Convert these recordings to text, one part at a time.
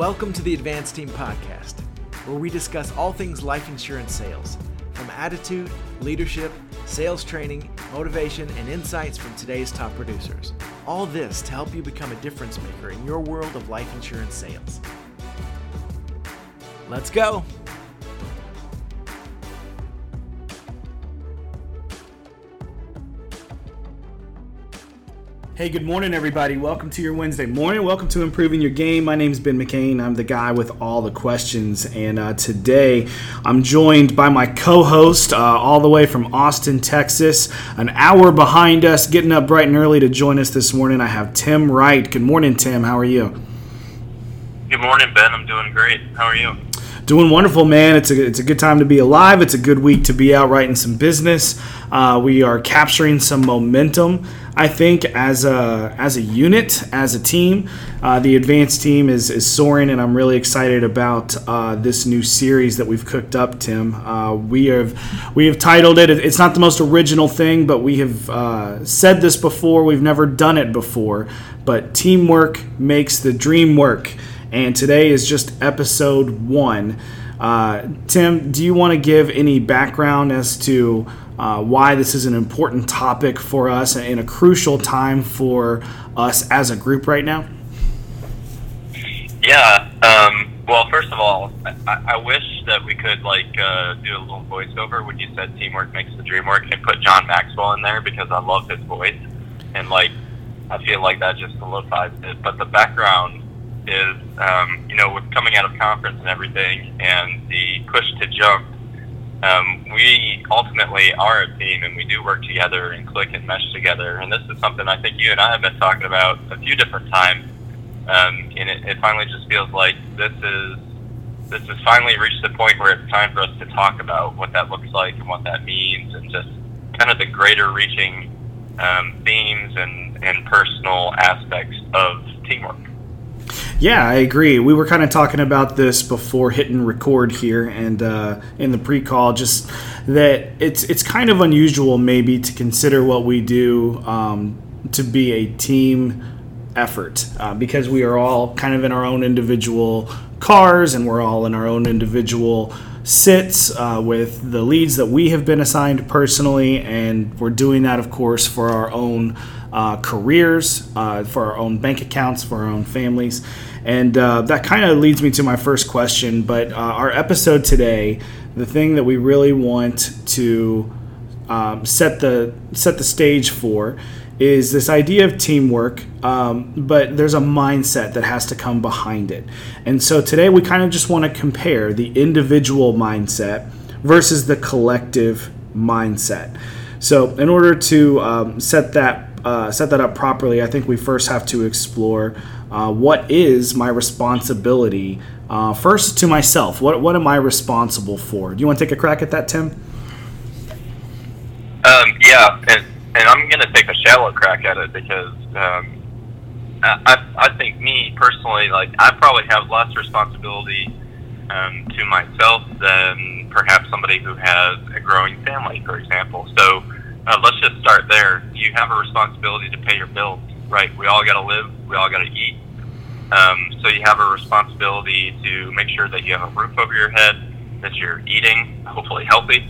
Welcome to the Advanced Team Podcast, where we discuss all things life insurance sales, from attitude, leadership, sales training, motivation, and insights from today's top producers. All this to help you become a difference maker in your world of life insurance sales. Let's go! Hey, good morning, everybody. Welcome to your Wednesday morning. Welcome to Improving Your Game. My name is Ben McCain. I'm the guy with all the questions. And uh, today I'm joined by my co host, uh, all the way from Austin, Texas, an hour behind us, getting up bright and early to join us this morning. I have Tim Wright. Good morning, Tim. How are you? Good morning, Ben. I'm doing great. How are you? Doing wonderful, man. It's a, it's a good time to be alive. It's a good week to be out writing some business. Uh, we are capturing some momentum. I think as a as a unit, as a team, uh, the advanced team is is soaring, and I'm really excited about uh, this new series that we've cooked up. Tim, uh, we have we have titled it. It's not the most original thing, but we have uh, said this before. We've never done it before, but teamwork makes the dream work. And today is just episode one. Uh, Tim, do you want to give any background as to uh, why this is an important topic for us and a crucial time for us as a group right now? Yeah. Um, well, first of all, I, I wish that we could like uh, do a little voiceover when you said teamwork makes the dream work and put John Maxwell in there because I love his voice and like I feel like that just solidifies it. But the background is, um, you know, with coming out of conference and everything and the push to jump um, we ultimately are a team and we do work together and click and mesh together. And this is something I think you and I have been talking about a few different times. Um, and it, it finally just feels like this is this has finally reached the point where it's time for us to talk about what that looks like and what that means and just kind of the greater reaching um, themes and, and personal aspects of teamwork. Yeah, I agree. We were kind of talking about this before hitting record here, and uh, in the pre-call, just that it's it's kind of unusual maybe to consider what we do um, to be a team effort uh, because we are all kind of in our own individual cars and we're all in our own individual sits uh, with the leads that we have been assigned personally, and we're doing that, of course, for our own uh, careers, uh, for our own bank accounts, for our own families. And uh, that kind of leads me to my first question. But uh, our episode today, the thing that we really want to um, set the set the stage for is this idea of teamwork, um, but there's a mindset that has to come behind it. And so today we kind of just want to compare the individual mindset versus the collective mindset. So in order to um, set that uh, set that up properly, I think we first have to explore uh, what is my responsibility uh, first to myself. What what am I responsible for? Do you want to take a crack at that, Tim? Um, yeah, and and I'm going to take a shallow crack at it because um, I I think me personally, like I probably have less responsibility um, to myself than perhaps somebody who has a growing family, for example. So uh, let's just start there. You have a responsibility to pay your bills, right? We all got to live. We all got to eat. Um, so you have a responsibility to make sure that you have a roof over your head, that you're eating, hopefully healthy,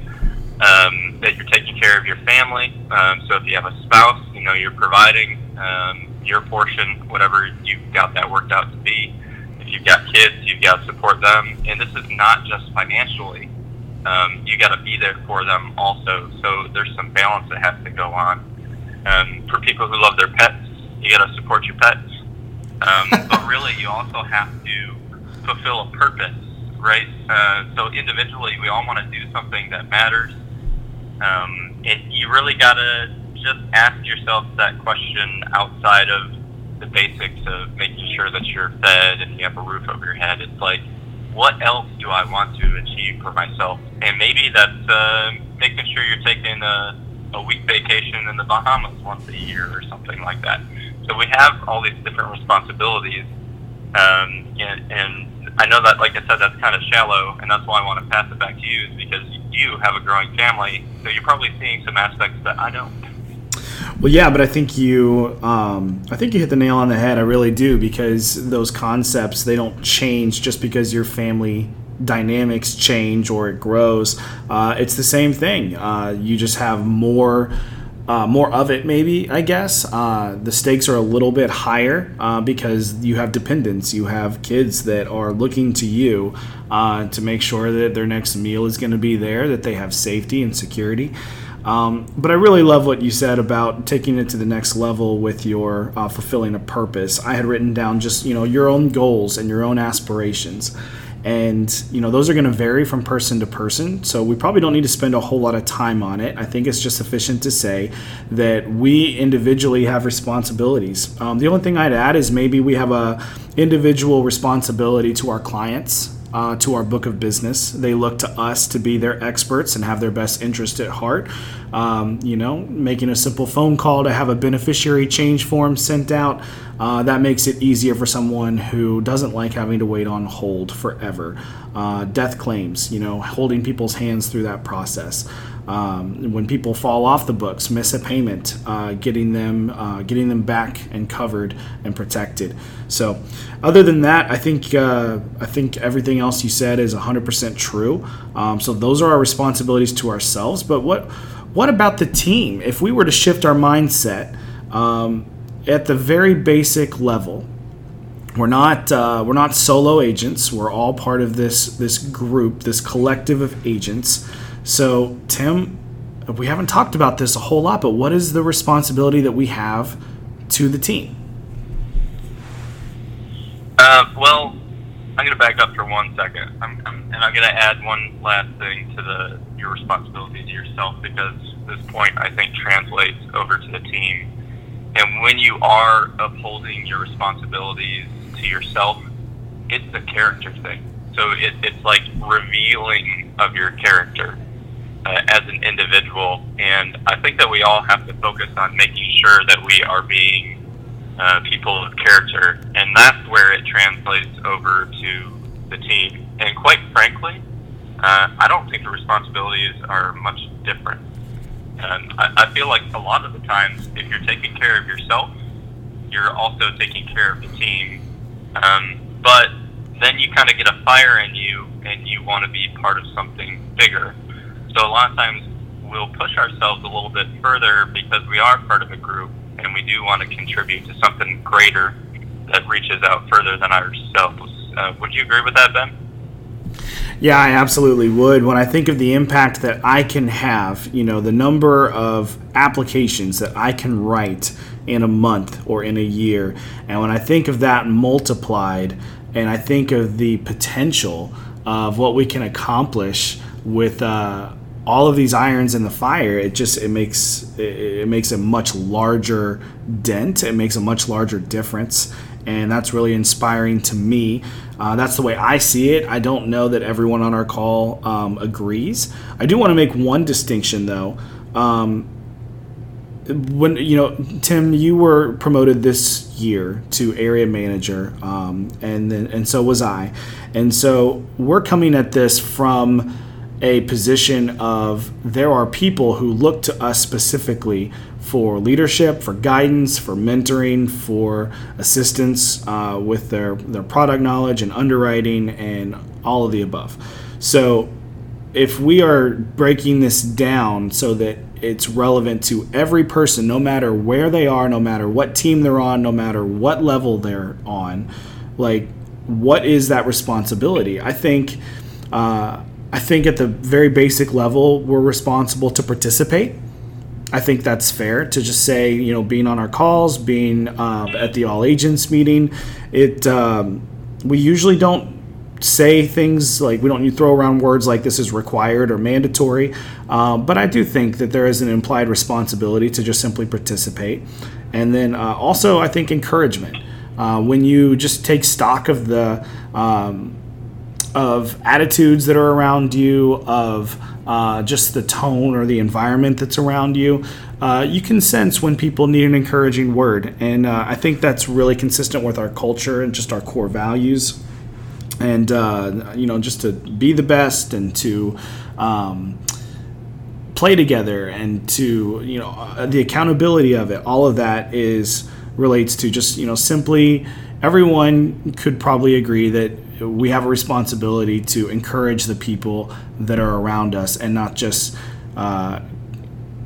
um, that you're taking care of your family. Um, so if you have a spouse, you know you're providing um, your portion, whatever you've got that worked out to be. If you've got kids, you've got to support them, and this is not just financially um, you got to be there for them also. So there's some balance that has to go on. Um, for people who love their pets, you got to support your pets. Um, but really, you also have to fulfill a purpose, right? Uh, so individually, we all want to do something that matters. Um, and you really got to just ask yourself that question outside of the basics of making sure that you're fed and you have a roof over your head. It's like, what else do I want to achieve for myself? And maybe that's uh, making sure you're taking a, a week vacation in the Bahamas once a year or something like that. So we have all these different responsibilities. Um, and, and I know that, like I said, that's kind of shallow, and that's why I want to pass it back to you, is because you have a growing family, so you're probably seeing some aspects that I don't. Well, yeah, but I think you, um, I think you hit the nail on the head. I really do because those concepts they don't change just because your family dynamics change or it grows. Uh, it's the same thing. Uh, you just have more. Uh, more of it, maybe, I guess. Uh, the stakes are a little bit higher uh, because you have dependents. You have kids that are looking to you uh, to make sure that their next meal is going to be there, that they have safety and security. Um, but I really love what you said about taking it to the next level with your uh, fulfilling a purpose. I had written down just you know your own goals and your own aspirations, and you know those are going to vary from person to person. So we probably don't need to spend a whole lot of time on it. I think it's just sufficient to say that we individually have responsibilities. Um, the only thing I'd add is maybe we have a individual responsibility to our clients uh, to our book of business. They look to us to be their experts and have their best interest at heart. Um, you know, making a simple phone call to have a beneficiary change form sent out, uh, that makes it easier for someone who doesn't like having to wait on hold forever. Uh, death claims, you know, holding people's hands through that process. Um, when people fall off the books, miss a payment, uh, getting them uh, getting them back and covered and protected. So, other than that, I think uh, I think everything else you said is 100% true. Um, so those are our responsibilities to ourselves. But what what about the team? If we were to shift our mindset um, at the very basic level, we're not uh, we're not solo agents. We're all part of this this group, this collective of agents. So, Tim, we haven't talked about this a whole lot, but what is the responsibility that we have to the team? Uh, well, I'm going to back up for one second, I'm, I'm, and I'm going to add one last thing to the your responsibility to yourself because this point I think translates over to the team. And when you are upholding your responsibilities to yourself, it's a character thing. So it, it's like revealing of your character uh, as an individual. And I think that we all have to focus on making sure that we are being uh, people of character. And that's where it translates over to the team. And quite frankly, uh, I don't think the responsibilities are much different. And I, I feel like a lot of the times, if you're taking care of yourself, you're also taking care of the team. Um, but then you kind of get a fire in you and you want to be part of something bigger. So a lot of times we'll push ourselves a little bit further because we are part of a group and we do want to contribute to something greater that reaches out further than ourselves. Uh, would you agree with that, Ben? Yeah, I absolutely would. When I think of the impact that I can have, you know, the number of applications that I can write in a month or in a year, and when I think of that multiplied, and I think of the potential of what we can accomplish with uh, all of these irons in the fire, it just it makes it, makes a much larger dent. It makes a much larger difference, and that's really inspiring to me. Uh, that's the way I see it. I don't know that everyone on our call um, agrees. I do want to make one distinction though. Um, when you know Tim, you were promoted this year to area manager, um, and then and so was I, and so we're coming at this from a position of there are people who look to us specifically for leadership, for guidance, for mentoring, for assistance uh, with their their product knowledge and underwriting and all of the above. So if we are breaking this down so that it's relevant to every person, no matter where they are, no matter what team they're on, no matter what level they're on. Like, what is that responsibility? I think, uh, I think at the very basic level, we're responsible to participate. I think that's fair to just say, you know, being on our calls, being uh, at the all agents meeting. It um, we usually don't say things like we don't throw around words like this is required or mandatory, uh, but I do think that there is an implied responsibility to just simply participate. And then uh, also, I think encouragement. Uh, when you just take stock of the um, of attitudes that are around you, of uh, just the tone or the environment that's around you, uh, you can sense when people need an encouraging word. And uh, I think that's really consistent with our culture and just our core values and uh, you know just to be the best and to um, play together and to you know uh, the accountability of it all of that is relates to just you know simply everyone could probably agree that we have a responsibility to encourage the people that are around us and not just uh,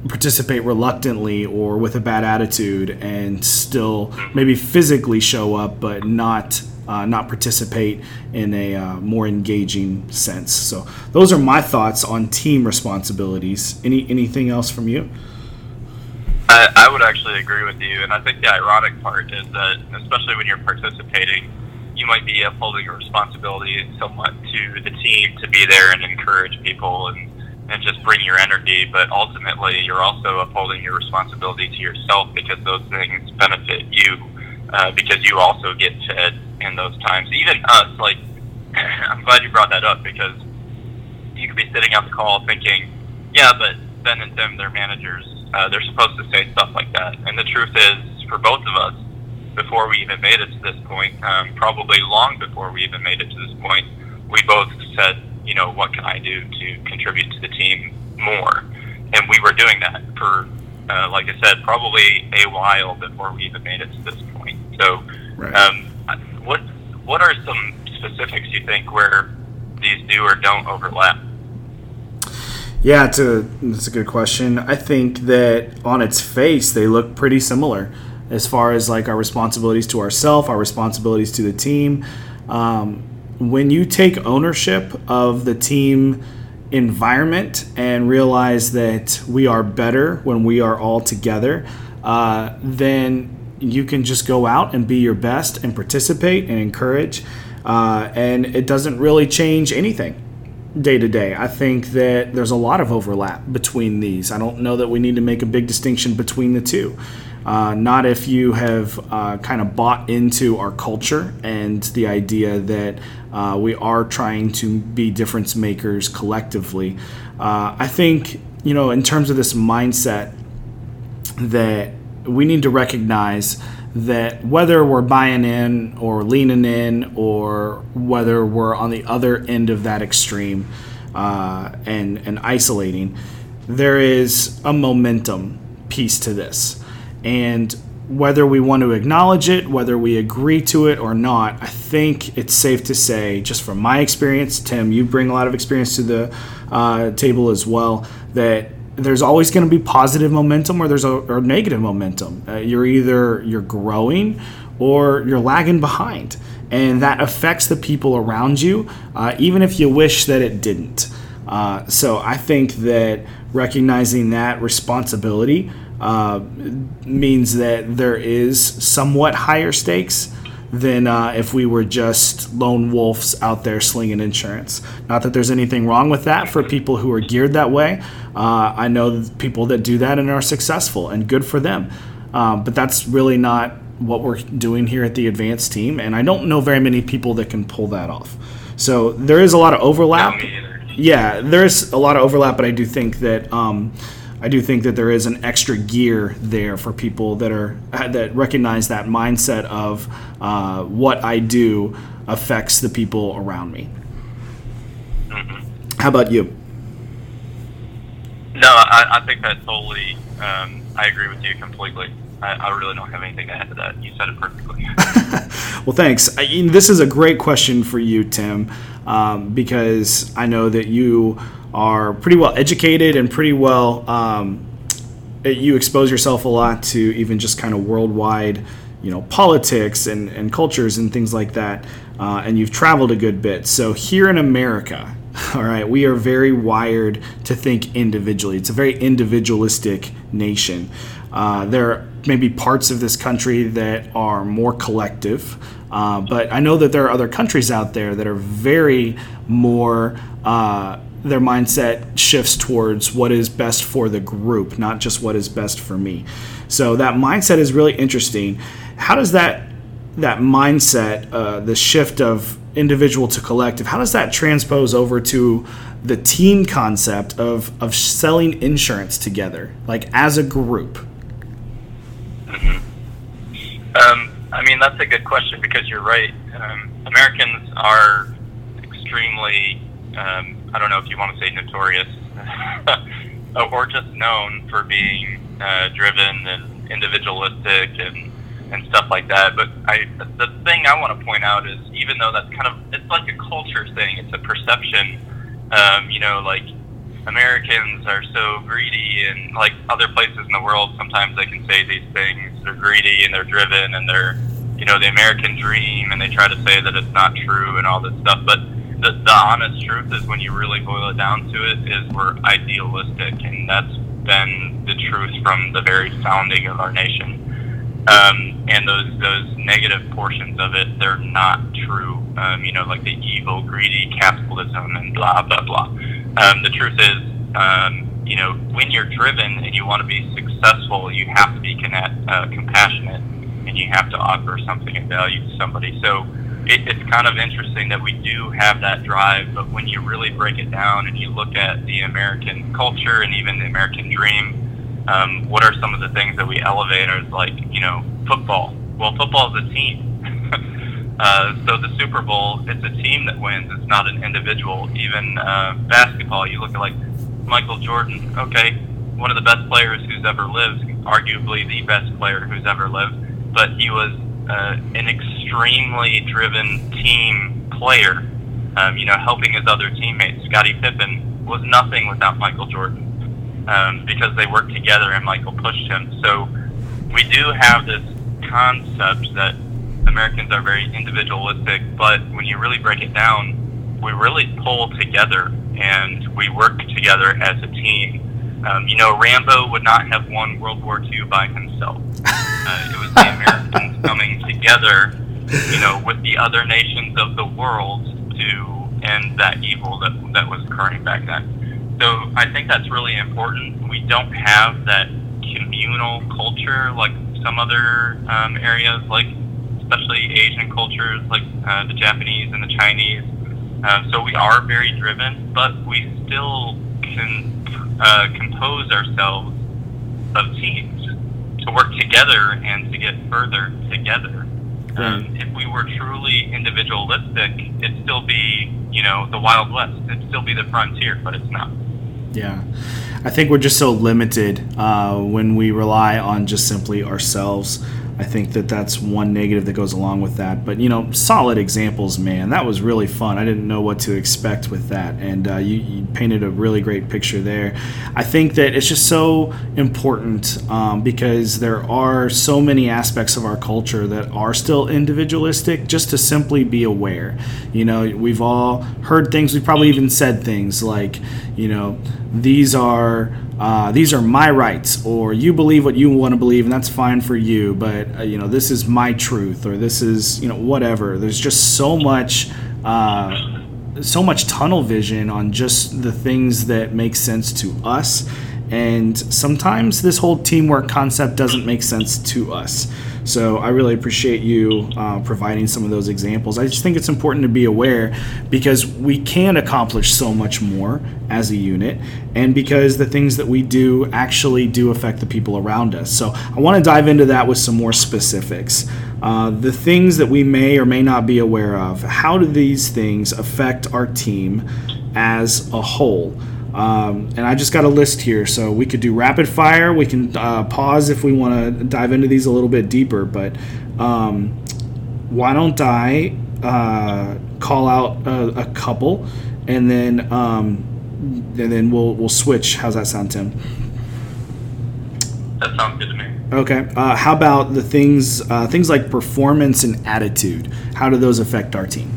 participate reluctantly or with a bad attitude and still maybe physically show up but not uh, not participate in a uh, more engaging sense. So those are my thoughts on team responsibilities. Any anything else from you? I, I would actually agree with you, and I think the ironic part is that, especially when you're participating, you might be upholding a responsibility somewhat to the team to be there and encourage people and and just bring your energy, but ultimately you're also upholding your responsibility to yourself because those things benefit you uh, because you also get fed in those times. Even us, like, I'm glad you brought that up because you could be sitting on the call thinking, yeah, but Ben and Tim, they're managers. Uh, they're supposed to say stuff like that. And the truth is, for both of us, before we even made it to this point, um, probably long before we even made it to this point, we both said, you know, what can I do to contribute to the team more? And we were doing that for, uh, like I said, probably a while before we even made it to this point. So, right. um, what what are some specifics you think where these do or don't overlap? Yeah, it's a that's a good question. I think that on its face they look pretty similar as far as like our responsibilities to ourselves, our responsibilities to the team. Um, when you take ownership of the team environment and realize that we are better when we are all together, uh, then you can just go out and be your best and participate and encourage. Uh, and it doesn't really change anything day to day. I think that there's a lot of overlap between these. I don't know that we need to make a big distinction between the two. Uh, not if you have uh, kind of bought into our culture and the idea that uh, we are trying to be difference makers collectively. Uh, I think, you know, in terms of this mindset, that we need to recognize that whether we're buying in or leaning in or whether we're on the other end of that extreme uh, and, and isolating, there is a momentum piece to this. And whether we want to acknowledge it, whether we agree to it or not, I think it's safe to say, just from my experience, Tim, you bring a lot of experience to the uh, table as well, that there's always going to be positive momentum or there's a or negative momentum. Uh, you're either you're growing or you're lagging behind, and that affects the people around you, uh, even if you wish that it didn't. Uh, so I think that recognizing that responsibility uh, means that there is somewhat higher stakes than uh, if we were just lone wolves out there slinging insurance. Not that there's anything wrong with that for people who are geared that way. Uh, I know people that do that and are successful, and good for them. Um, but that's really not what we're doing here at the advanced team, and I don't know very many people that can pull that off. So there is a lot of overlap. Yeah, there's a lot of overlap, but I do think that. Um, I do think that there is an extra gear there for people that are that recognize that mindset of uh, what I do affects the people around me. Mm-hmm. How about you? No, I, I think that totally. Um, I agree with you completely. I, I, really don't have anything to add to that. You said it perfectly. well, thanks. I, this is a great question for you, Tim, um, because I know that you are pretty well educated and pretty well um, you expose yourself a lot to even just kind of worldwide you know politics and, and cultures and things like that uh, and you've traveled a good bit. So here in america all right we are very wired to think individually. It's a very individualistic nation. Uh, there may be parts of this country that are more collective uh, but i know that there are other countries out there that are very more uh, their mindset shifts towards what is best for the group, not just what is best for me. So that mindset is really interesting. How does that that mindset, uh, the shift of individual to collective, how does that transpose over to the team concept of of selling insurance together, like as a group? Mm-hmm. Um, I mean, that's a good question because you're right. Um, Americans are extremely um, I don't know if you want to say notorious, or just known for being uh, driven and individualistic and and stuff like that. But I, the thing I want to point out is, even though that's kind of, it's like a culture thing. It's a perception. Um, you know, like Americans are so greedy, and like other places in the world, sometimes they can say these things. They're greedy and they're driven and they're, you know, the American dream, and they try to say that it's not true and all this stuff. But the, the honest truth is, when you really boil it down to it, is we're idealistic, and that's been the truth from the very founding of our nation. Um, and those those negative portions of it, they're not true. Um, you know, like the evil, greedy capitalism and blah blah blah. Um, the truth is, um, you know, when you're driven and you want to be successful, you have to be connect, uh, compassionate and you have to offer something of value to somebody. So it, it's kind of interesting that we do have that drive, but when you really break it down and you look at the American culture and even the American dream, um, what are some of the things that we elevate as like, you know, football? Well, football is a team. Uh, so the Super Bowl, it's a team that wins. It's not an individual. Even uh, basketball, you look at like Michael Jordan. Okay, one of the best players who's ever lived, arguably the best player who's ever lived. But he was uh, an extremely driven team player. Um, you know, helping his other teammates. Scottie Pippen was nothing without Michael Jordan um, because they worked together and Michael pushed him. So we do have this concept that Americans are very individualistic, but when you really break it down, we really pull together and we work together as a team. Um, you know, Rambo would not have won World War II by himself. Uh, it was the Americans together, you know, with the other nations of the world to end that evil that that was occurring back then. So I think that's really important. We don't have that communal culture like some other um, areas, like especially Asian cultures like uh, the Japanese and the Chinese. Uh, so we are very driven, but we still can uh, compose ourselves of teams to work together and to get further together. Um, if we were truly individualistic, it'd still be, you know, the Wild West. It'd still be the frontier, but it's not. Yeah. I think we're just so limited uh, when we rely on just simply ourselves. I think that that's one negative that goes along with that. But you know, solid examples, man. That was really fun. I didn't know what to expect with that, and uh, you, you, painted a really great picture there. I think that it's just so important um, because there are so many aspects of our culture that are still individualistic. Just to simply be aware. You know, we've all heard things. We've probably even said things like, you know, these are uh, these are my rights, or you believe what you want to believe, and that's fine for you. But uh, you know, this is my truth, or this is you know whatever. There's just so much, uh, so much tunnel vision on just the things that make sense to us, and sometimes this whole teamwork concept doesn't make sense to us. So I really appreciate you uh, providing some of those examples. I just think it's important to be aware because we can accomplish so much more as a unit, and because the things that we do actually do affect the people around us. So I want to dive into that with some more specifics. Uh, the things that we may or may not be aware of. How do these things affect our team as a whole? Um, and I just got a list here, so we could do rapid fire. We can uh, pause if we want to dive into these a little bit deeper. But um, why don't I uh, call out a, a, couple, and then um, and then we'll we'll switch. How's that sound, Tim? That sounds good to me. Okay. Uh, how about the things uh, things like performance and attitude? How do those affect our team?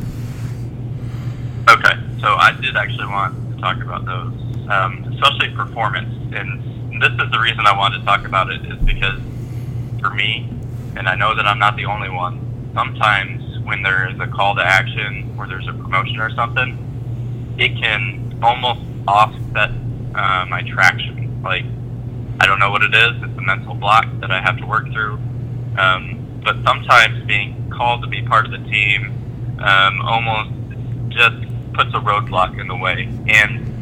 Okay. So I did actually want to talk about those um, especially performance. And this is the reason I wanted to talk about it is because for me, and I know that I'm not the only one, sometimes when there is a call to action or there's a promotion or something, it can almost offset uh, my traction. Like, I don't know what it is. It's a mental block that I have to work through. Um, but sometimes being called to be part of the team um, almost just puts a roadblock in the way. And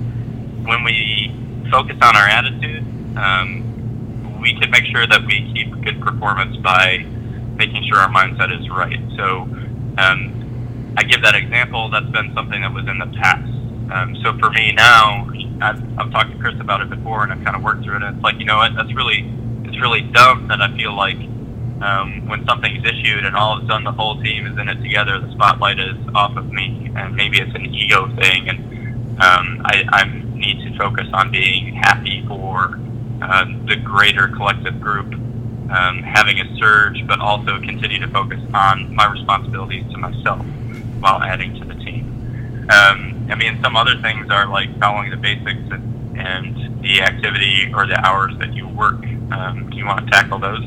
when we focus on our attitude, um, we can make sure that we keep good performance by making sure our mindset is right. So um, I give that example. That's been something that was in the past. Um, so for me now, I've, I've talked to Chris about it before, and I've kind of worked through it. And it's like, you know what? That's really it's really dumb that I feel like um, when something's issued and all of a sudden the whole team is in it together, the spotlight is off of me, and maybe it's an ego thing, and um, I, I need to focus on being happy for uh, the greater collective group um, having a surge, but also continue to focus on my responsibilities to myself while adding to the team. Um, I mean, some other things are like following the basics and, and the activity or the hours that you work. Um, do you want to tackle those?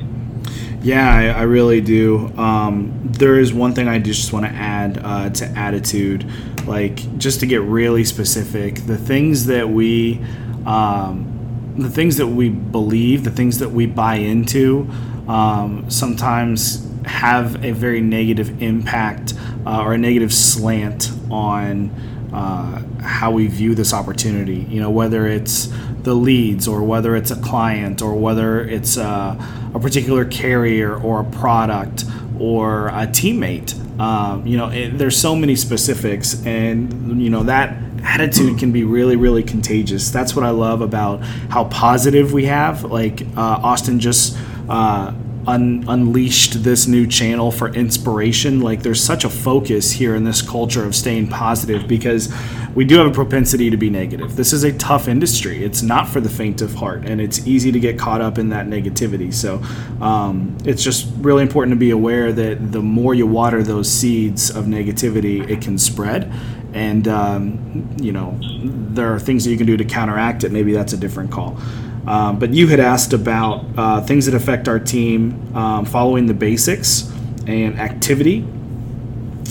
Yeah, I, I really do. Um, there is one thing I just want to add uh, to attitude, like just to get really specific. The things that we, um, the things that we believe, the things that we buy into, um, sometimes have a very negative impact uh, or a negative slant on uh, how we view this opportunity. You know, whether it's the leads or whether it's a client or whether it's a, a particular carrier or a product or a teammate. Um, you know, it, there's so many specifics, and you know that attitude can be really, really contagious. That's what I love about how positive we have. Like uh, Austin just. Uh, un- unleashed this new channel for inspiration. Like there's such a focus here in this culture of staying positive because we do have a propensity to be negative. This is a tough industry. It's not for the faint of heart, and it's easy to get caught up in that negativity. So um, it's just really important to be aware that the more you water those seeds of negativity, it can spread. And um, you know there are things that you can do to counteract it. Maybe that's a different call. Um, but you had asked about uh, things that affect our team um, following the basics and activity.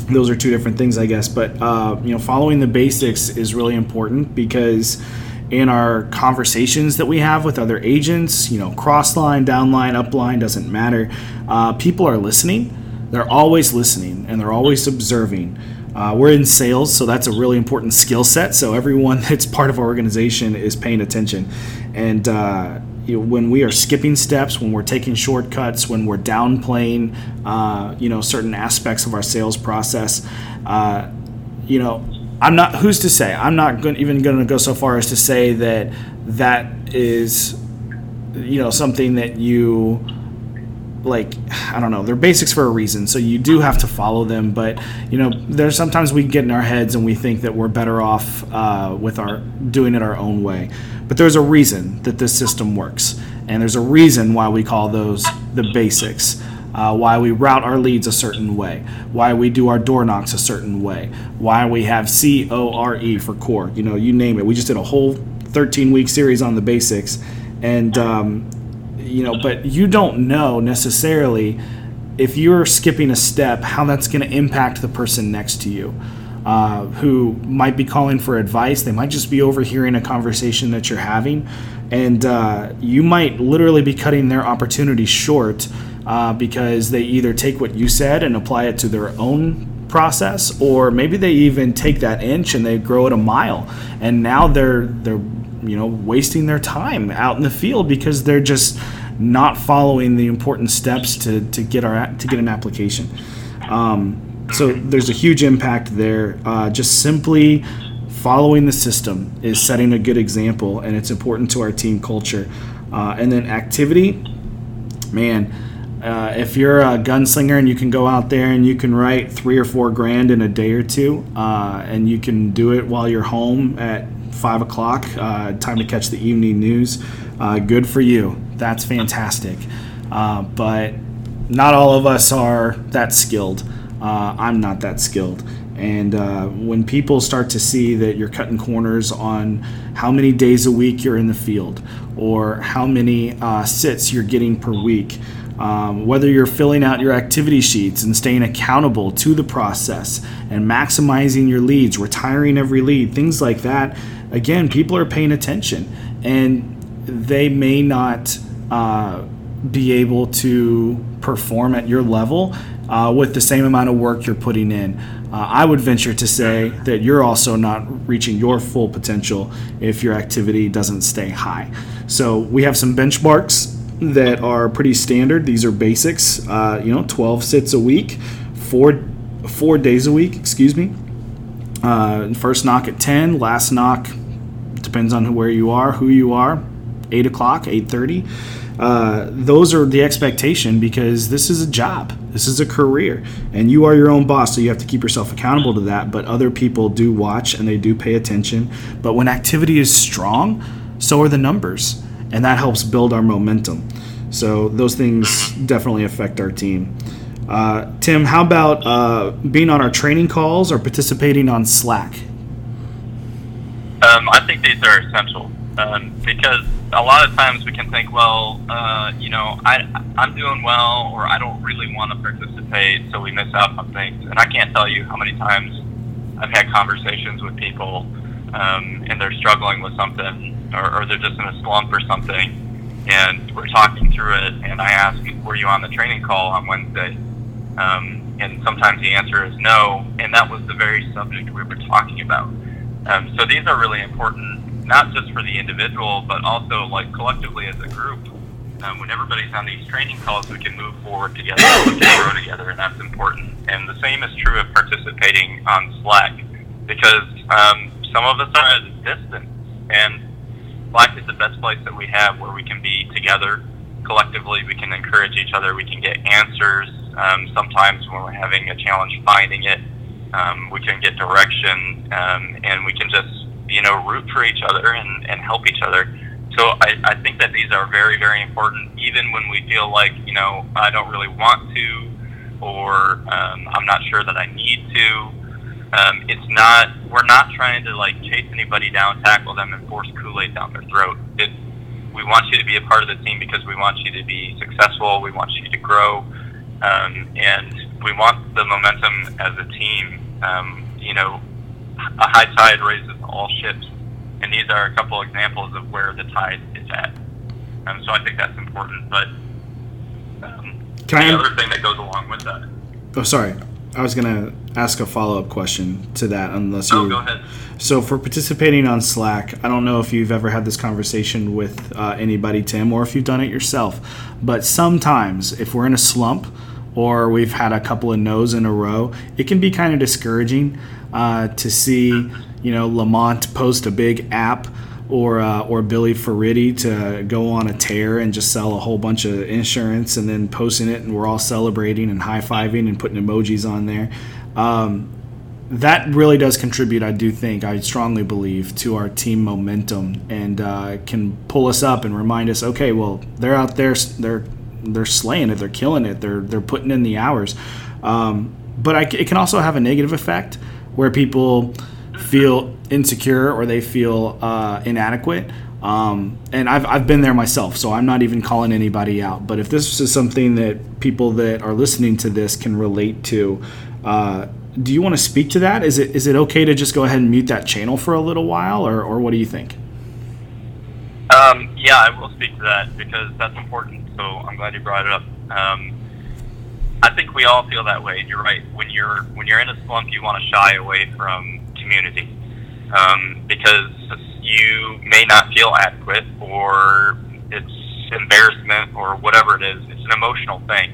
Those are two different things, I guess. But uh, you know, following the basics is really important because in our conversations that we have with other agents, you know, cross line, downline, upline doesn't matter. Uh, people are listening. They're always listening and they're always observing. Uh, we're in sales, so that's a really important skill set. So everyone that's part of our organization is paying attention. And uh, you know, when we are skipping steps, when we're taking shortcuts, when we're downplaying, uh, you know, certain aspects of our sales process, uh, you know, I'm not. Who's to say? I'm not even going to go so far as to say that that is, you know, something that you like I don't know, they're basics for a reason. So you do have to follow them, but you know, there's sometimes we get in our heads and we think that we're better off uh, with our doing it our own way. But there's a reason that this system works, and there's a reason why we call those the basics. Uh, why we route our leads a certain way, why we do our door knocks a certain way, why we have C O R E for core. You know, you name it. We just did a whole 13 week series on the basics, and um, you know, but you don't know necessarily if you're skipping a step how that's going to impact the person next to you. Uh, who might be calling for advice. They might just be overhearing a conversation that you're having, and uh, you might literally be cutting their opportunity short uh, because they either take what you said and apply it to their own process, or maybe they even take that inch and they grow it a mile, and now they're they're you know wasting their time out in the field because they're just not following the important steps to, to get our to get an application. Um, so there's a huge impact there. Uh, just simply following the system is setting a good example, and it's important to our team culture. Uh, and then activity, man. Uh, if you're a gunslinger and you can go out there and you can write three or four grand in a day or two, uh, and you can do it while you're home at five o'clock, uh, time to catch the evening news, uh, good for you. That's fantastic. Uh, but not all of us are that skilled. Uh, I'm not that skilled. And uh, when people start to see that you're cutting corners on how many days a week you're in the field or how many uh, sits you're getting per week, um, whether you're filling out your activity sheets and staying accountable to the process and maximizing your leads, retiring every lead, things like that, again, people are paying attention. And they may not uh, be able to perform at your level uh, with the same amount of work you're putting in. Uh, I would venture to say that you're also not reaching your full potential if your activity doesn't stay high. So we have some benchmarks that are pretty standard. These are basics. Uh, you know, 12 sits a week, four four days a week. Excuse me. Uh, first knock at 10, last knock depends on where you are, who you are, eight o'clock, eight thirty. Uh, those are the expectation because this is a job, this is a career, and you are your own boss, so you have to keep yourself accountable to that. But other people do watch and they do pay attention. But when activity is strong, so are the numbers, and that helps build our momentum. So those things definitely affect our team. Uh, Tim, how about uh, being on our training calls or participating on Slack? Um, I think these are essential um, because a lot of times we can think, well, uh, you know, I, I'm doing well, or I don't really want to participate, so we miss out on things. And I can't tell you how many times I've had conversations with people, um, and they're struggling with something, or, or they're just in a slump or something, and we're talking through it. And I ask, were you on the training call on Wednesday? Um, and sometimes the answer is no, and that was the very subject we were talking about. Um, so these are really important, not just for the individual, but also like collectively as a group. Um, when everybody's on these training calls, we can move forward together, we can grow together, and that's important. And the same is true of participating on Slack, because um, some of us are at a distance, and Slack is the best place that we have where we can be together collectively. We can encourage each other. We can get answers. Um, sometimes when we're having a challenge finding it, um, we can get direction, um, and we can just you know root for each other and, and help each other. So I, I think that these are very very important, even when we feel like you know I don't really want to, or um, I'm not sure that I need to. Um, it's not we're not trying to like chase anybody down, tackle them, and force Kool Aid down their throat. It, we want you to be a part of the team because we want you to be successful. We want you to grow, um, and we want the momentum as a team. Um, you know, a high tide raises all ships, and these are a couple examples of where the tide is at. Um, so I think that's important. But um, Can I- the other thing that goes along with that. Oh, sorry. I was gonna ask a follow up question to that, unless you. Oh, go ahead. So for participating on Slack, I don't know if you've ever had this conversation with uh, anybody, Tim, or if you've done it yourself. But sometimes, if we're in a slump or we've had a couple of no's in a row, it can be kind of discouraging uh, to see, you know, Lamont post a big app or uh, or Billy Ferritti to go on a tear and just sell a whole bunch of insurance and then posting it and we're all celebrating and high fiving and putting emojis on there. Um, that really does contribute, I do think, I strongly believe, to our team momentum and uh, can pull us up and remind us, okay, well, they're out there, they're they're slaying it, they're killing it, they're they're putting in the hours. Um, but I, it can also have a negative effect where people feel insecure or they feel uh, inadequate. Um, and I've, I've been there myself, so I'm not even calling anybody out. But if this is something that people that are listening to this can relate to, uh, do you want to speak to that? Is it is it okay to just go ahead and mute that channel for a little while, or, or what do you think? Um, yeah, I will speak to that because that's important. So I'm glad you brought it up. Um, I think we all feel that way. You're right. When you're when you're in a slump, you want to shy away from community um, because you may not feel adequate, or it's embarrassment, or whatever it is. It's an emotional thing,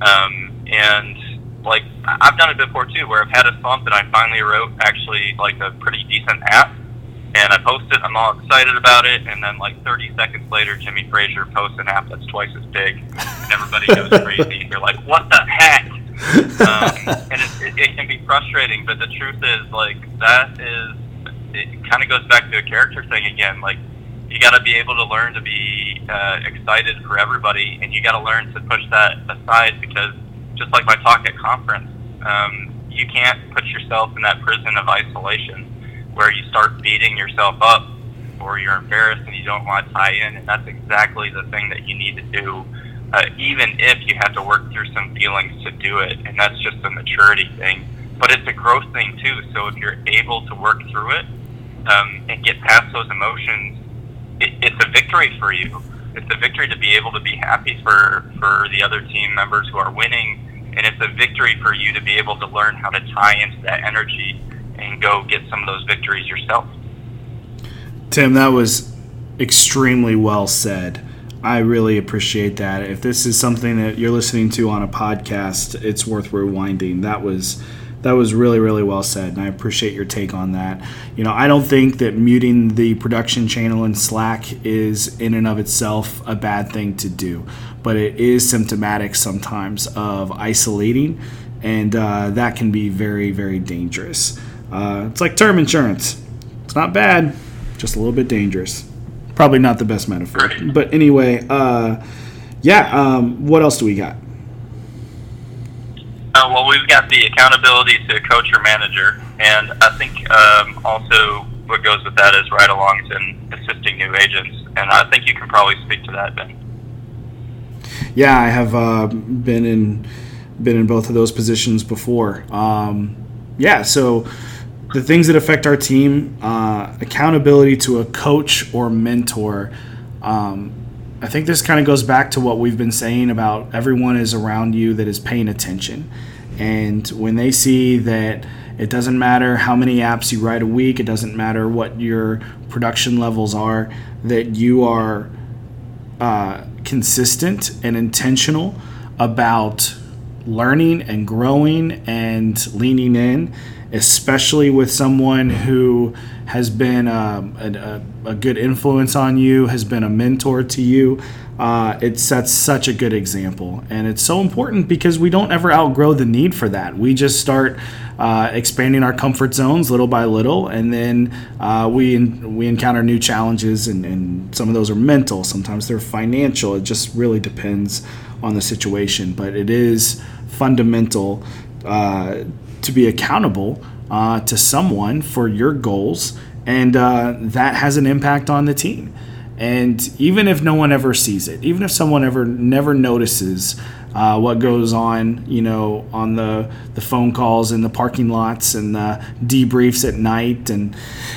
um, and like I've done it before too, where I've had a slump and I finally wrote actually like a pretty decent app and I post it. I'm all excited about it, and then like 30 seconds later, Jimmy Frazier posts an app that's twice as big, and everybody goes crazy. You're like, "What the heck?" Um, and it, it, it can be frustrating, but the truth is, like, that is it. Kind of goes back to a character thing again. Like, you got to be able to learn to be uh, excited for everybody, and you got to learn to push that aside because, just like my talk at conference, um, you can't put yourself in that prison of isolation where you start beating yourself up or you're embarrassed and you don't want to tie in. And that's exactly the thing that you need to do, uh, even if you have to work through some feelings to do it. And that's just a maturity thing. But it's a growth thing too. So if you're able to work through it um, and get past those emotions, it, it's a victory for you. It's a victory to be able to be happy for, for the other team members who are winning. And it's a victory for you to be able to learn how to tie into that energy and go get some of those victories yourself. Tim, that was extremely well said. I really appreciate that. If this is something that you're listening to on a podcast, it's worth rewinding. That was that was really really well said, and I appreciate your take on that. You know, I don't think that muting the production channel in Slack is in and of itself a bad thing to do, but it is symptomatic sometimes of isolating, and uh, that can be very very dangerous. Uh, it's like term insurance. It's not bad, just a little bit dangerous. Probably not the best metaphor, but anyway, uh, yeah. Um, what else do we got? Uh, well, we've got the accountability to coach or manager, and I think um, also what goes with that is ride-alongs and assisting new agents. And I think you can probably speak to that, Ben. Yeah, I have uh, been in been in both of those positions before. Um, yeah, so the things that affect our team, uh, accountability to a coach or mentor. Um, I think this kind of goes back to what we've been saying about everyone is around you that is paying attention. And when they see that it doesn't matter how many apps you write a week, it doesn't matter what your production levels are, that you are uh, consistent and intentional about learning and growing and leaning in, especially with someone who has been um, a, a, good influence on you, has been a mentor to you. Uh, it sets such a good example. And it's so important because we don't ever outgrow the need for that. We just start uh, expanding our comfort zones little by little, and then uh, we, we encounter new challenges, and, and some of those are mental, sometimes they're financial. It just really depends on the situation. But it is fundamental uh, to be accountable uh, to someone for your goals, and uh, that has an impact on the team. And even if no one ever sees it, even if someone ever never notices uh, what goes on, you know, on the the phone calls in the parking lots and the debriefs at night and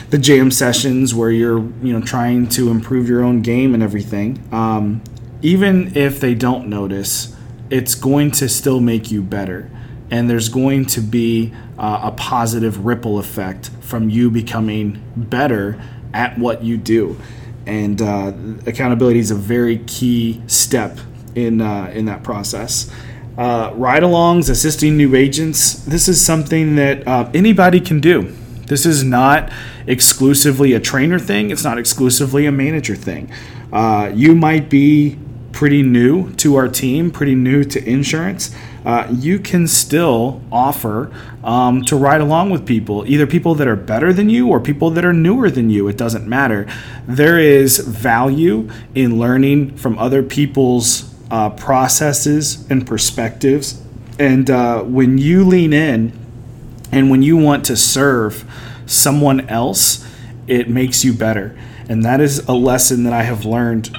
the jam sessions where you're, you know, trying to improve your own game and everything. Um, even if they don't notice, it's going to still make you better and there's going to be uh, a positive ripple effect from you becoming better at what you do. And uh, accountability is a very key step in uh, in that process. Uh, ride-alongs, assisting new agents. This is something that uh, anybody can do. This is not exclusively a trainer thing. It's not exclusively a manager thing. Uh, you might be pretty new to our team, pretty new to insurance, uh, you can still offer um, to ride along with people, either people that are better than you or people that are newer than you. It doesn't matter. There is value in learning from other people's uh, processes and perspectives. And uh, when you lean in and when you want to serve someone else, it makes you better. And that is a lesson that I have learned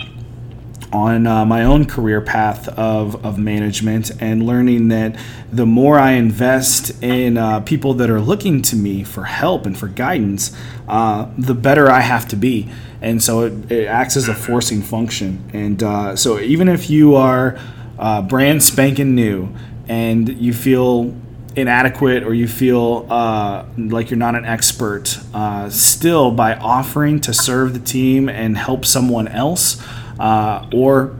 on uh, my own career path of, of management and learning that the more I invest in uh, people that are looking to me for help and for guidance, uh, the better I have to be. And so it, it acts as a forcing function. And uh, so even if you are uh, brand spanking new and you feel inadequate or you feel uh, like you're not an expert, uh, still by offering to serve the team and help someone else, uh, or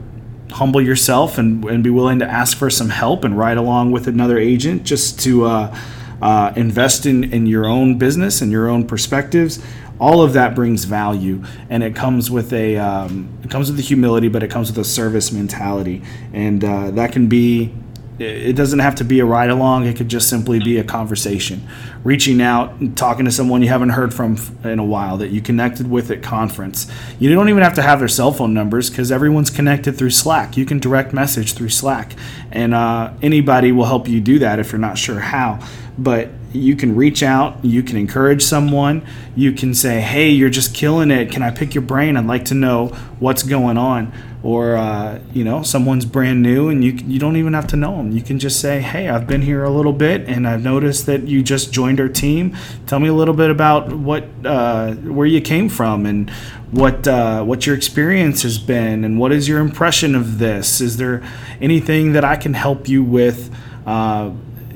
humble yourself and, and be willing to ask for some help and ride along with another agent just to uh, uh, invest in, in your own business and your own perspectives. All of that brings value and it comes with a um, it comes with the humility but it comes with a service mentality. And uh, that can be it doesn't have to be a ride along. It could just simply be a conversation, reaching out, and talking to someone you haven't heard from in a while that you connected with at conference. You don't even have to have their cell phone numbers because everyone's connected through Slack. You can direct message through Slack, and uh, anybody will help you do that if you're not sure how. But you can reach out, you can encourage someone, you can say, "Hey, you're just killing it. Can I pick your brain? I'd like to know what's going on." or uh, you know someone's brand new and you you don't even have to know them. You can just say, "Hey, I've been here a little bit and I've noticed that you just joined our team. Tell me a little bit about what uh, where you came from and what uh, what your experience has been and what is your impression of this. Is there anything that I can help you with?"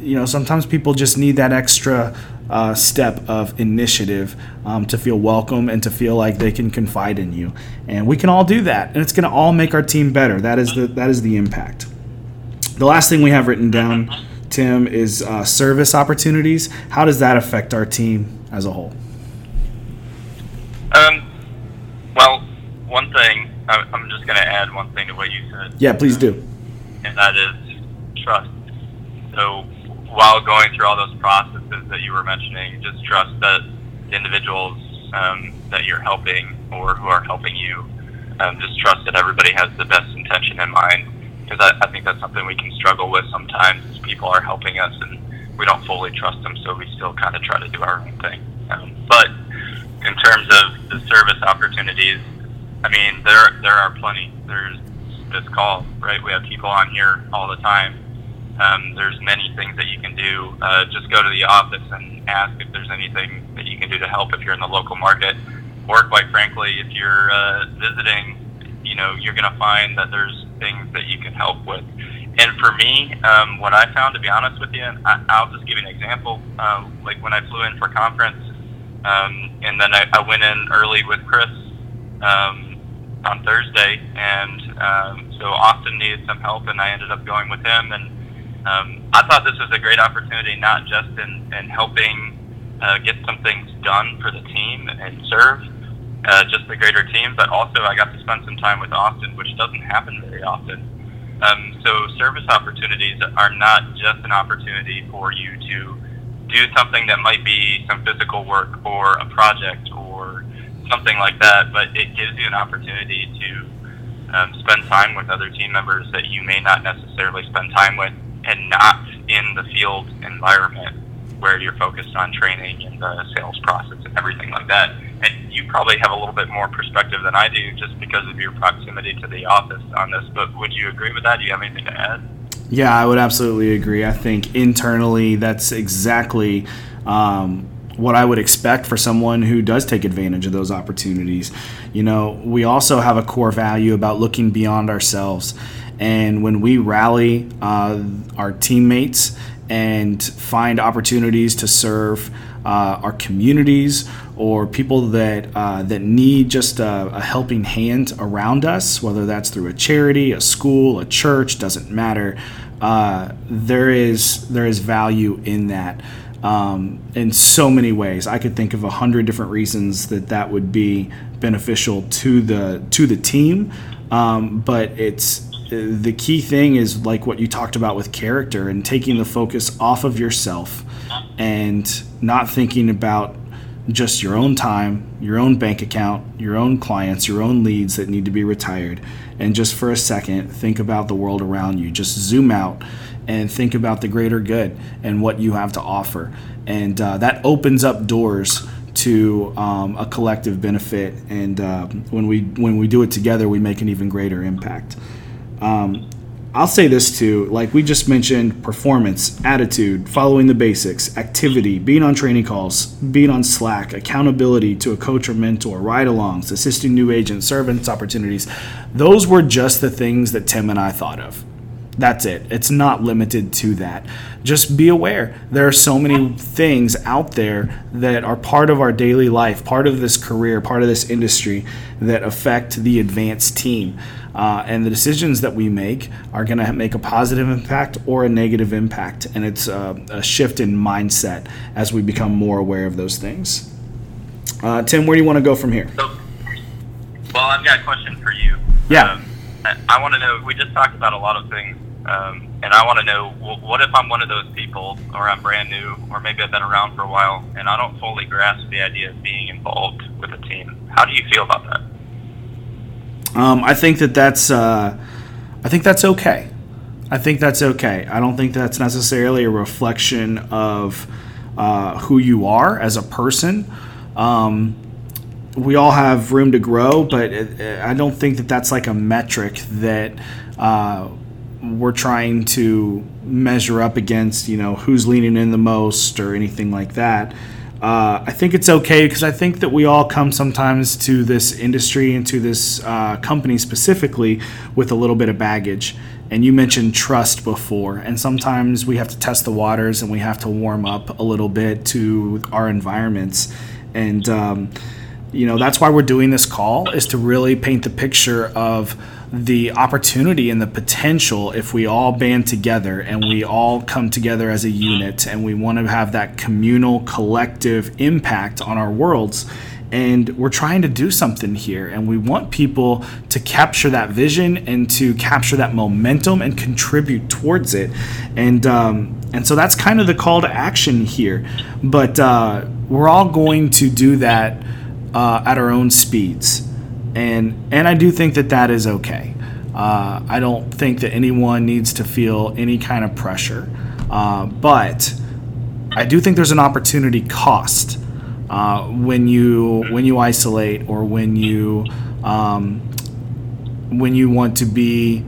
You know, sometimes people just need that extra uh, step of initiative um, to feel welcome and to feel like they can confide in you. And we can all do that, and it's going to all make our team better. That is the that is the impact. The last thing we have written down Tim, is uh, service opportunities. How does that affect our team as a whole? Um, well, one thing I'm just going to add one thing to what you said. Yeah, please do. And that is trust. So while going through all those processes that you were mentioning, just trust that the individuals um, that you're helping or who are helping you, um, just trust that everybody has the best intention in mind. Because I, I think that's something we can struggle with sometimes. Is people are helping us and we don't fully trust them, so we still kind of try to do our own thing. Um, but in terms of the service opportunities, I mean, there there are plenty. There's this call, right? We have people on here all the time um, there's many things that you can do. Uh, just go to the office and ask if there's anything that you can do to help if you're in the local market. Or quite frankly, if you're uh, visiting, you know, you're going to find that there's things that you can help with. And for me, um, what I found, to be honest with you, I, I'll just give you an example. Uh, like when I flew in for conference, um, and then I, I went in early with Chris um, on Thursday, and um, so Austin needed some help, and I ended up going with him. And um, I thought this was a great opportunity, not just in, in helping uh, get some things done for the team and serve uh, just the greater team, but also I got to spend some time with Austin, which doesn't happen very often. Um, so service opportunities are not just an opportunity for you to do something that might be some physical work or a project or something like that, but it gives you an opportunity to um, spend time with other team members that you may not necessarily spend time with and not in the field environment where you're focused on training and the sales process and everything like that. And you probably have a little bit more perspective than I do just because of your proximity to the office on this. But would you agree with that? Do you have anything to add? Yeah, I would absolutely agree. I think internally, that's exactly um, what I would expect for someone who does take advantage of those opportunities. You know, we also have a core value about looking beyond ourselves and when we rally uh, our teammates and find opportunities to serve uh, our communities or people that uh, that need just a, a, helping hand around us, whether that's through a charity, a school, a church, doesn't matter. Uh, there is there is value in that um, in so many ways. I could think of a hundred different reasons that that would be beneficial to the to the team, um, but it's the key thing is like what you talked about with character and taking the focus off of yourself and not thinking about just your own time, your own bank account, your own clients, your own leads that need to be retired. And just for a second, think about the world around you. Just zoom out and think about the greater good and what you have to offer. And uh, that opens up doors to um, a collective benefit. And uh, when we when we do it together, we make an even greater impact. Um, I'll say this too, like we just mentioned performance, attitude, following the basics, activity, being on training calls, being on Slack, accountability to a coach or mentor, ride alongs, assisting new agents, servants opportunities. Those were just the things that Tim and I thought of. That's it. It's not limited to that. Just be aware. There are so many things out there that are part of our daily life, part of this career, part of this industry that affect the advanced team. Uh, and the decisions that we make are going to make a positive impact or a negative impact. And it's a, a, shift in mindset as we become more aware of those things. Uh, Tim, where do you want to go from here? So, well, I've got a question for you. Yeah. Um, I want to know. We just talked about a lot of things um, and I want to know what if I'm one of those people, or I'm brand new, or maybe I've been around for a while, and I don't fully grasp the idea of being involved with a team. How do you feel about that? Um, I think that that's uh, I think that's okay. I think that's okay. I don't think that's necessarily a reflection of uh, who you are as a person. Um, we all have room to grow, but it, I don't think that that's like a metric that uh, we're trying to measure up against, you know, who's leaning in the most or anything like that. Uh, I think it's okay because I think that we all come sometimes to this industry and to this uh, company specifically with a little bit of baggage. And you mentioned trust before, and sometimes we have to test the waters and we have to warm up a little bit to our environments. And, um, you know, that's why we're doing this call is to really paint the picture of the opportunity and the potential if we all band together and we all come together as a unit and we want to have that communal collective impact on our worlds. And we're trying to do something here and we want people to capture that vision and to capture that momentum and contribute towards it. And um, and so that's kind of the call to action here. But uh, we're all going to do that uh, at our own speeds and and I do think that that is okay. Uh, I don't think that anyone needs to feel any kind of pressure. Uh, but I do think there's an opportunity cost uh, when you when you isolate or when you um, when you want to be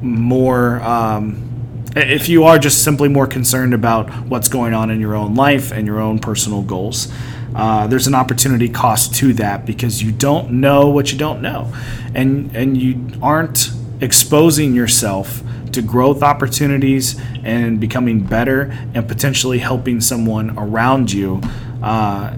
more um, if you are just simply more concerned about what's going on in your own life and your own personal goals uh, there's an opportunity cost to that because you don't know what you don't know and and you aren't exposing yourself to growth opportunities and becoming better and potentially helping someone around you uh,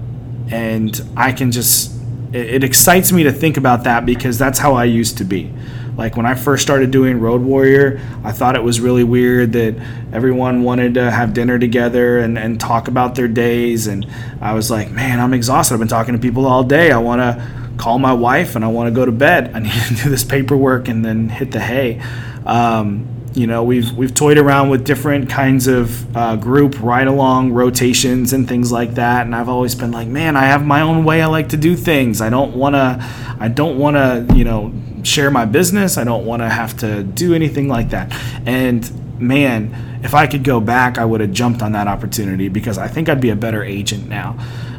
and I can just, it, it excites me to think about that because that's how I used to be. Like when I first started doing Road Warrior, I thought it was really weird that everyone wanted to have dinner together and, and talk about their days. And I was like, man, I'm exhausted. I've been talking to people all day. I want to call my wife and I want to go to bed. I need to do this paperwork and then hit the hay. Um, you know we've we've toyed around with different kinds of uh, group ride along rotations and things like that and i've always been like man i have my own way i like to do things i don't want to i don't want to you know share my business. I don't want to have to do anything like that. And man if i could go back i would have jumped on that opportunity because i think i'd be a better agent now.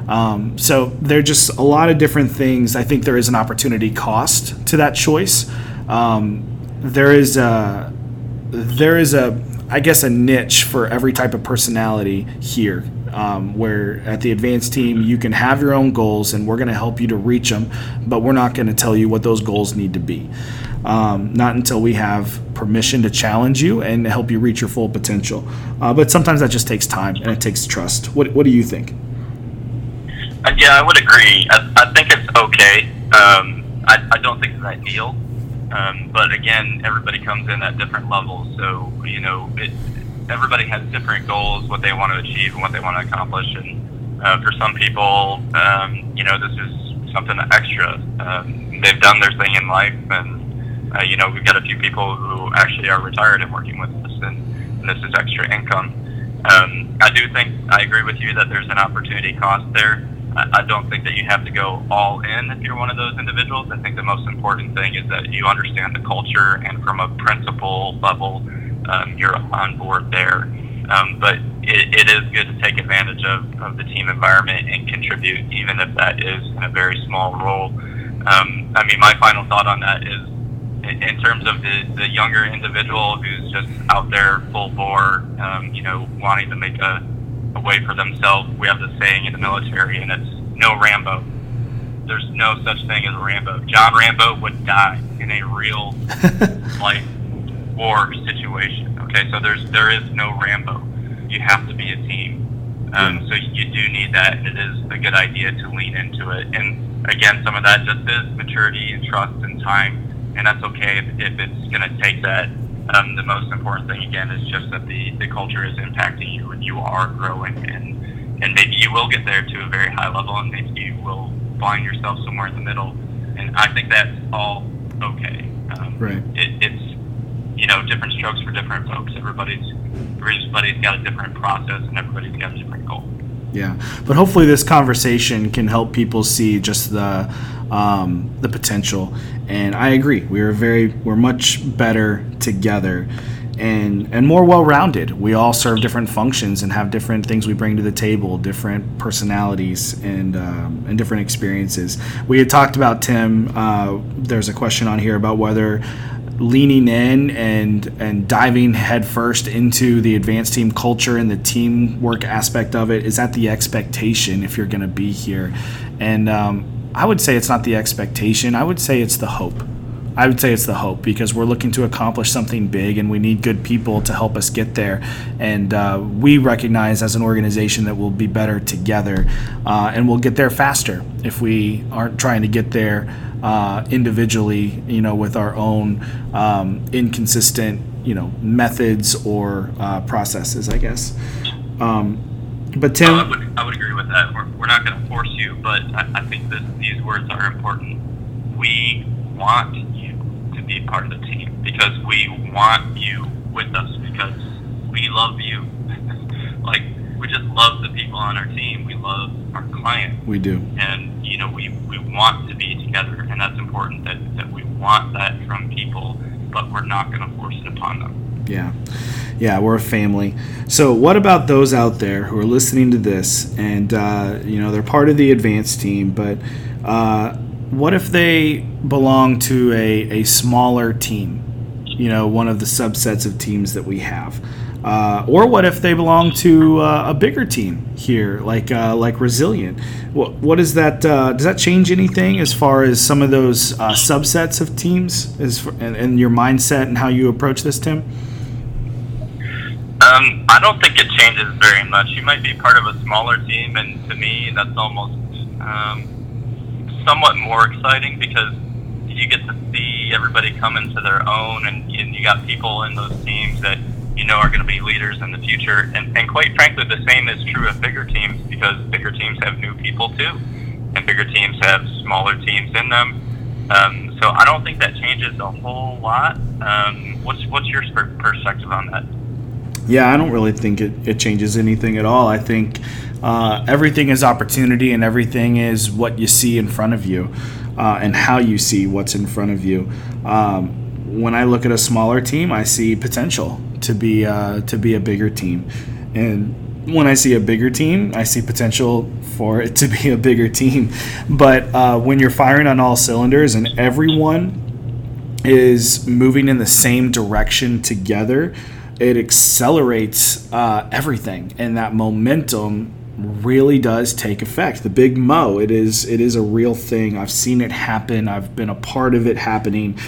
Um, so there are just a lot of different things. I think there is an opportunity cost to that choice. Um, there is a there is a I guess a niche for every type of personality here. Um, where at the advanced team you can have your own goals and we're going to help you to reach them, but we're not going to tell you what those goals need to be. Um, not until we have permission to challenge you and help you reach your full potential. Uh, but sometimes that just takes time and it takes trust. What, what do you think? Uh, yeah, I would agree. I, I think it's okay. Um, I, I don't think it's ideal. Um, but again, everybody comes in at different levels. So, you know, it, everybody has different goals, what they want to achieve and what they want to accomplish. And uh, for some people, um, you know, this is something extra. Um, they've done their thing in life. And, uh, you know, we've got a few people who actually are retired and working with us. And, and this is extra income. Um, I do think, I agree with you that there's an opportunity cost there. I don't think that you have to go all in if you're one of those individuals. I think the most important thing is that you understand the culture and from a principle level, um, you're on board there. Um, but it, it is good to take advantage of, of the team environment and contribute, even if that is in a very small role. Um, I mean, my final thought on that is in terms of the, the younger individual who's just out there full bore, um, you know, wanting to make a a way for themselves. We have the saying in the military, and it's no Rambo. There's no such thing as a Rambo. John Rambo would die in a real life war situation. Okay, so there's there is no Rambo. You have to be a team. Um, so you do need that, and it is a good idea to lean into it. And again, some of that just is maturity and trust and time, and that's okay if, if it's going to take that um, the most important thing again is just that the, the culture is impacting you and you are growing and and maybe you will get there to a very high level and maybe you will find yourself somewhere in the middle and I think that's all okay. Um, right. It, it's you know different strokes for different folks. Everybody's everybody's got a different process and everybody's got a different goal. Yeah, but hopefully this conversation can help people see just the um, the potential. And I agree, we are very we're much better together and and more well-rounded. We all serve different functions and have different things we bring to the table, different personalities and um, and different experiences. We had talked about Tim. Uh, there's a question on here about whether leaning in and and diving headfirst into the advanced team culture and the teamwork aspect of it is that the expectation if you're going to be here. And um, i would say it's not the expectation. I would say it's the hope. I would say it's the hope because we're looking to accomplish something big and we need good people to help us get there. And uh, we recognize as an organization that we'll be better together uh, and we'll get there faster if we aren't trying to get there uh, individually, you know, with our own um, inconsistent, you know, methods or uh, processes, I guess. Um, but Tim, I would, I would agree with that. We're, we're not going to force you, but I, I think that these words are important. We want you to be part of the team because we want you with us because we love you. like we just love the people on our team. We love our client. We do. And you know, we, we want to be together and that's important that, that we want that from people, but we're not gonna force it upon them. Yeah. Yeah, we're a family. So, what about those out there who are listening to this and, uh, you know, they're part of the advanced team, but uh, what if they belong to a, a smaller team? You know, one of the subsets of teams that we have. Uh, or what if they belong to uh, a bigger team here, like uh, like Resilient? What what is that? Uh, does that change anything as far as some of those uh, subsets of teams, as for, and, and, your mindset and how you approach this, Tim? Um, I don't think it changes very much. You might be part of a smaller team, and to me, that's almost um, somewhat more exciting because you get to see everybody come into their own, and, and you got people in those teams that know are going to be leaders in the future. And, and quite frankly, the same is true of bigger teams because bigger teams have new people too, and bigger teams have smaller teams in them. Um, so I don't think that changes a whole lot. Um, what's what's your perspective on that? Yeah, I don't really think it, it changes anything at all. I think uh, everything is opportunity and everything is what you see in front of you uh, and how you see what's in front of you. Um, when I look at a smaller team, I see potential to be uh, to be a bigger team. And when I see a bigger team, I see potential for it to be a bigger team. But uh, when you're firing on all cylinders and everyone is moving in the same direction together, it accelerates uh, everything, and that momentum really does take effect. The big mo, it is it is a real thing. I've seen it happen. I've been a part of it happening.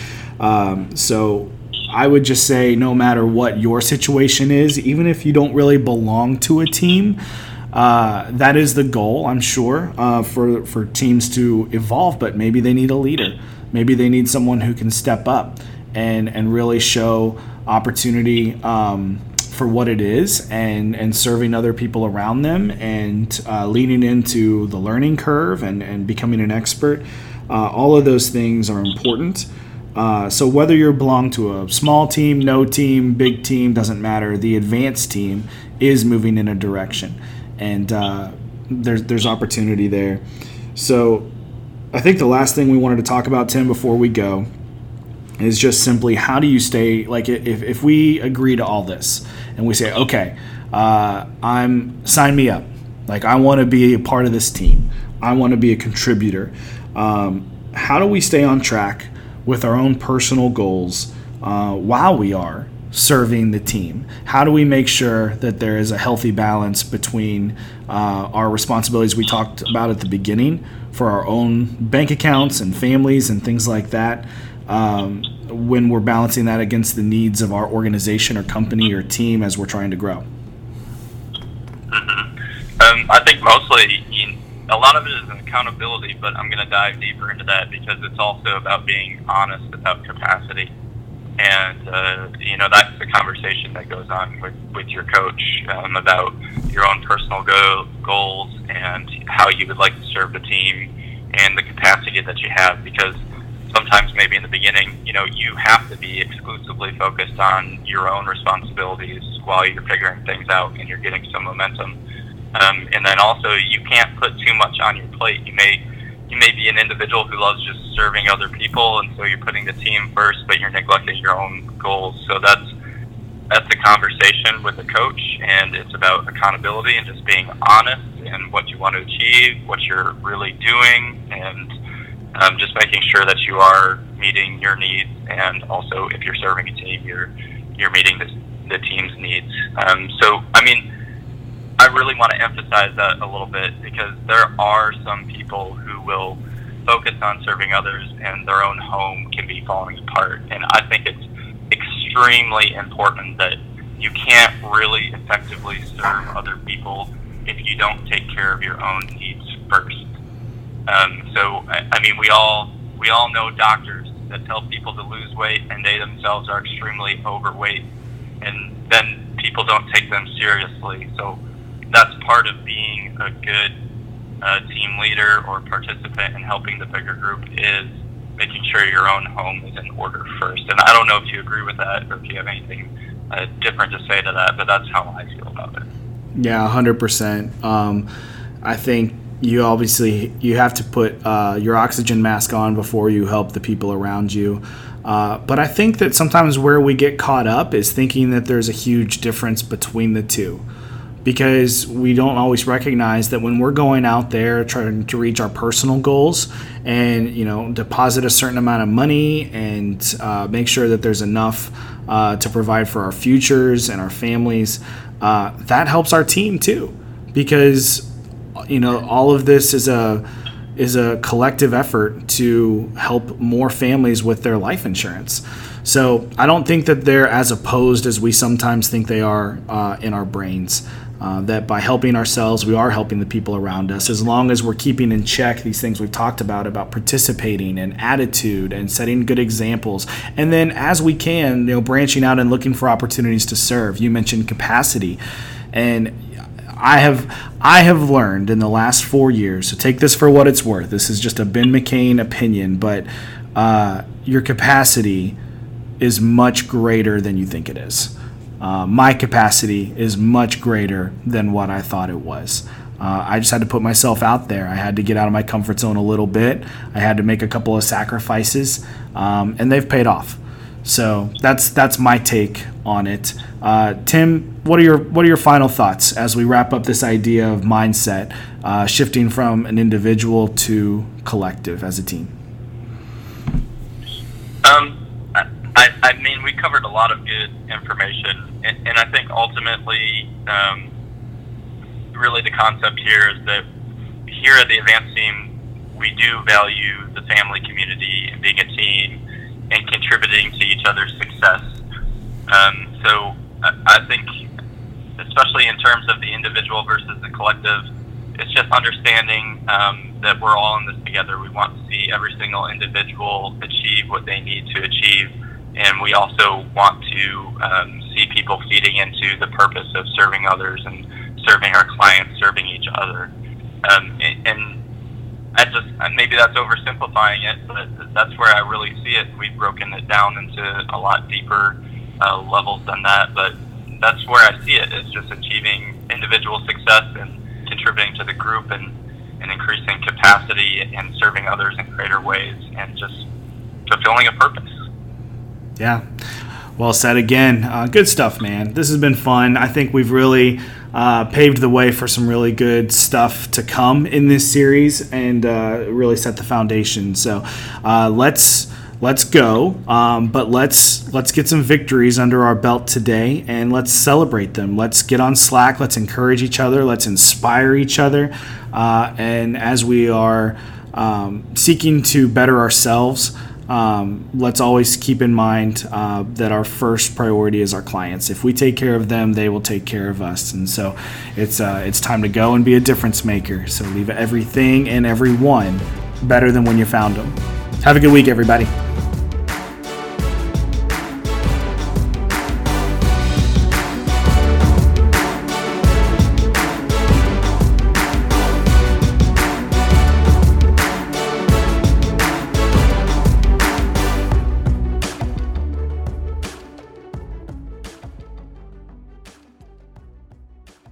Um, so I would just say, no matter what your situation is, even if you don't really belong to a team, uh, that is the goal, I'm sure, uh, for for teams to evolve. But maybe they need a leader. Maybe they need someone who can step up and and really show opportunity um, for what it is, and and serving other people around them, and uh, leaning into the learning curve and and becoming an expert. Uh, all of those things are important. Uh, so whether you belong to a small team, no team, big team, doesn't matter. The advanced team is moving in a direction, and uh, there's there's opportunity there. So I think the last thing we wanted to talk about, Tim, before we go, is just simply how do you stay like if, if we agree to all this and we say okay uh, i'm sign me up like i want to be a part of this team i want to be a contributor um, how do we stay on track with our own personal goals uh, while we are serving the team? How do we make sure that there is a healthy balance between uh, our responsibilities we talked about at the beginning for our own bank accounts and families and things like that? Um, when we're balancing that against the needs of our organization or company or team as we're trying to grow? Mm-hmm. Um, I think mostly you a lot of it is accountability, but I'm going to dive deeper into that because it's also about being honest about capacity. And, uh, you know, that's the conversation that goes on with, with your coach um, about your own personal go- goals and how you would like to serve the team and the capacity that you have because sometimes maybe in the beginning, you know, you have to be exclusively focused on your own responsibilities while you're figuring things out and you're getting some momentum um, and then also, you can't put too much on your plate. You may you may be an individual who loves just serving other people, and so you're putting the team first, but you're neglecting your own goals. So that's that's a conversation with the coach, and it's about accountability and just being honest and what you want to achieve, what you're really doing, and um, just making sure that you are meeting your needs, and also if you're serving a team, you're you're meeting the, the team's needs. Um, so, I mean I really want to emphasize that a little bit because there are some people who will focus on serving others and their own home can be falling apart. And I think it's extremely important that you can't really effectively serve other people if you don't take care of your own needs first. Um, so, I mean, we all we all know doctors that tell people to lose weight and they themselves are extremely overweight, and then people don't take them seriously. So that's part of being a good uh, team leader or participant in helping the bigger group is making sure your own home is in order first. And I don't know if you agree with that or if you have anything uh, different to say to that, but that's how I feel about it. Yeah, hundred percent. Um, I think you obviously you have to put uh, your oxygen mask on before you help the people around you. Uh, but I think that sometimes where we get caught up is thinking that there's a huge difference between the two because we don't always recognize that when we're going out there trying to reach our personal goals and you know deposit a certain amount of money and uh, make sure that there's enough uh, to provide for our futures and our families uh, that helps our team too because you know all of this is a is a collective effort to help more families with their life insurance so I don't think that they're as opposed as we sometimes think they are uh, in our brains. Uh, that by helping ourselves, we are helping the people around us. As long as we're keeping in check these things we've talked about about participating and attitude and setting good examples, and then as we can, you know, branching out and looking for opportunities to serve. You mentioned capacity, and I have I have learned in the last four years. So take this for what it's worth. This is just a Ben McCain opinion, but uh, your capacity is much greater than you think it is. Uh, my capacity is much greater than what I thought it was. Uh, I just had to put myself out there. I had to get out of my comfort zone a little bit. I had to make a couple of sacrifices, um, and they've paid off. So that's that's my take on it. Uh, Tim, what are your what are your final thoughts as we wrap up this idea of mindset, uh, shifting from an individual to collective as a team? Um, I, I mean, we covered a lot of good information, and, and I think ultimately, um, really the concept here is that here at the advanced team, we do value the family community and being a team and contributing to each other's success. Um, so I, I think, especially in terms of the individual versus the collective, it's just understanding um, that we're all in this together. We want to see every single individual achieve what they need to achieve and we also want to um, see people feeding into the purpose of serving others and serving our clients, serving each other. Um, and, and I just maybe that's oversimplifying it, but that's where I really see it. We've broken it down into a lot deeper uh, levels than that, but that's where I see it. It's just achieving individual success and contributing to the group and, and increasing capacity and serving others in greater ways and just fulfilling a purpose. Yeah. Well said again. Uh, good stuff, man. This has been fun. I think we've really uh, paved the way for some really good stuff to come in this series and uh, really set the foundation. So uh, let's let's go. Um, but let's let's get some victories under our belt today and let's celebrate them. Let's get on Slack. Let's encourage each other. Let's inspire each other. Uh, and as we are um, seeking to better ourselves um, let's always keep in mind uh, that our first priority is our clients. If we take care of them, they will take care of us. And so it's uh, it's time to go and be a difference maker. So leave everything and everyone better than when you found them. Have a good week, everybody.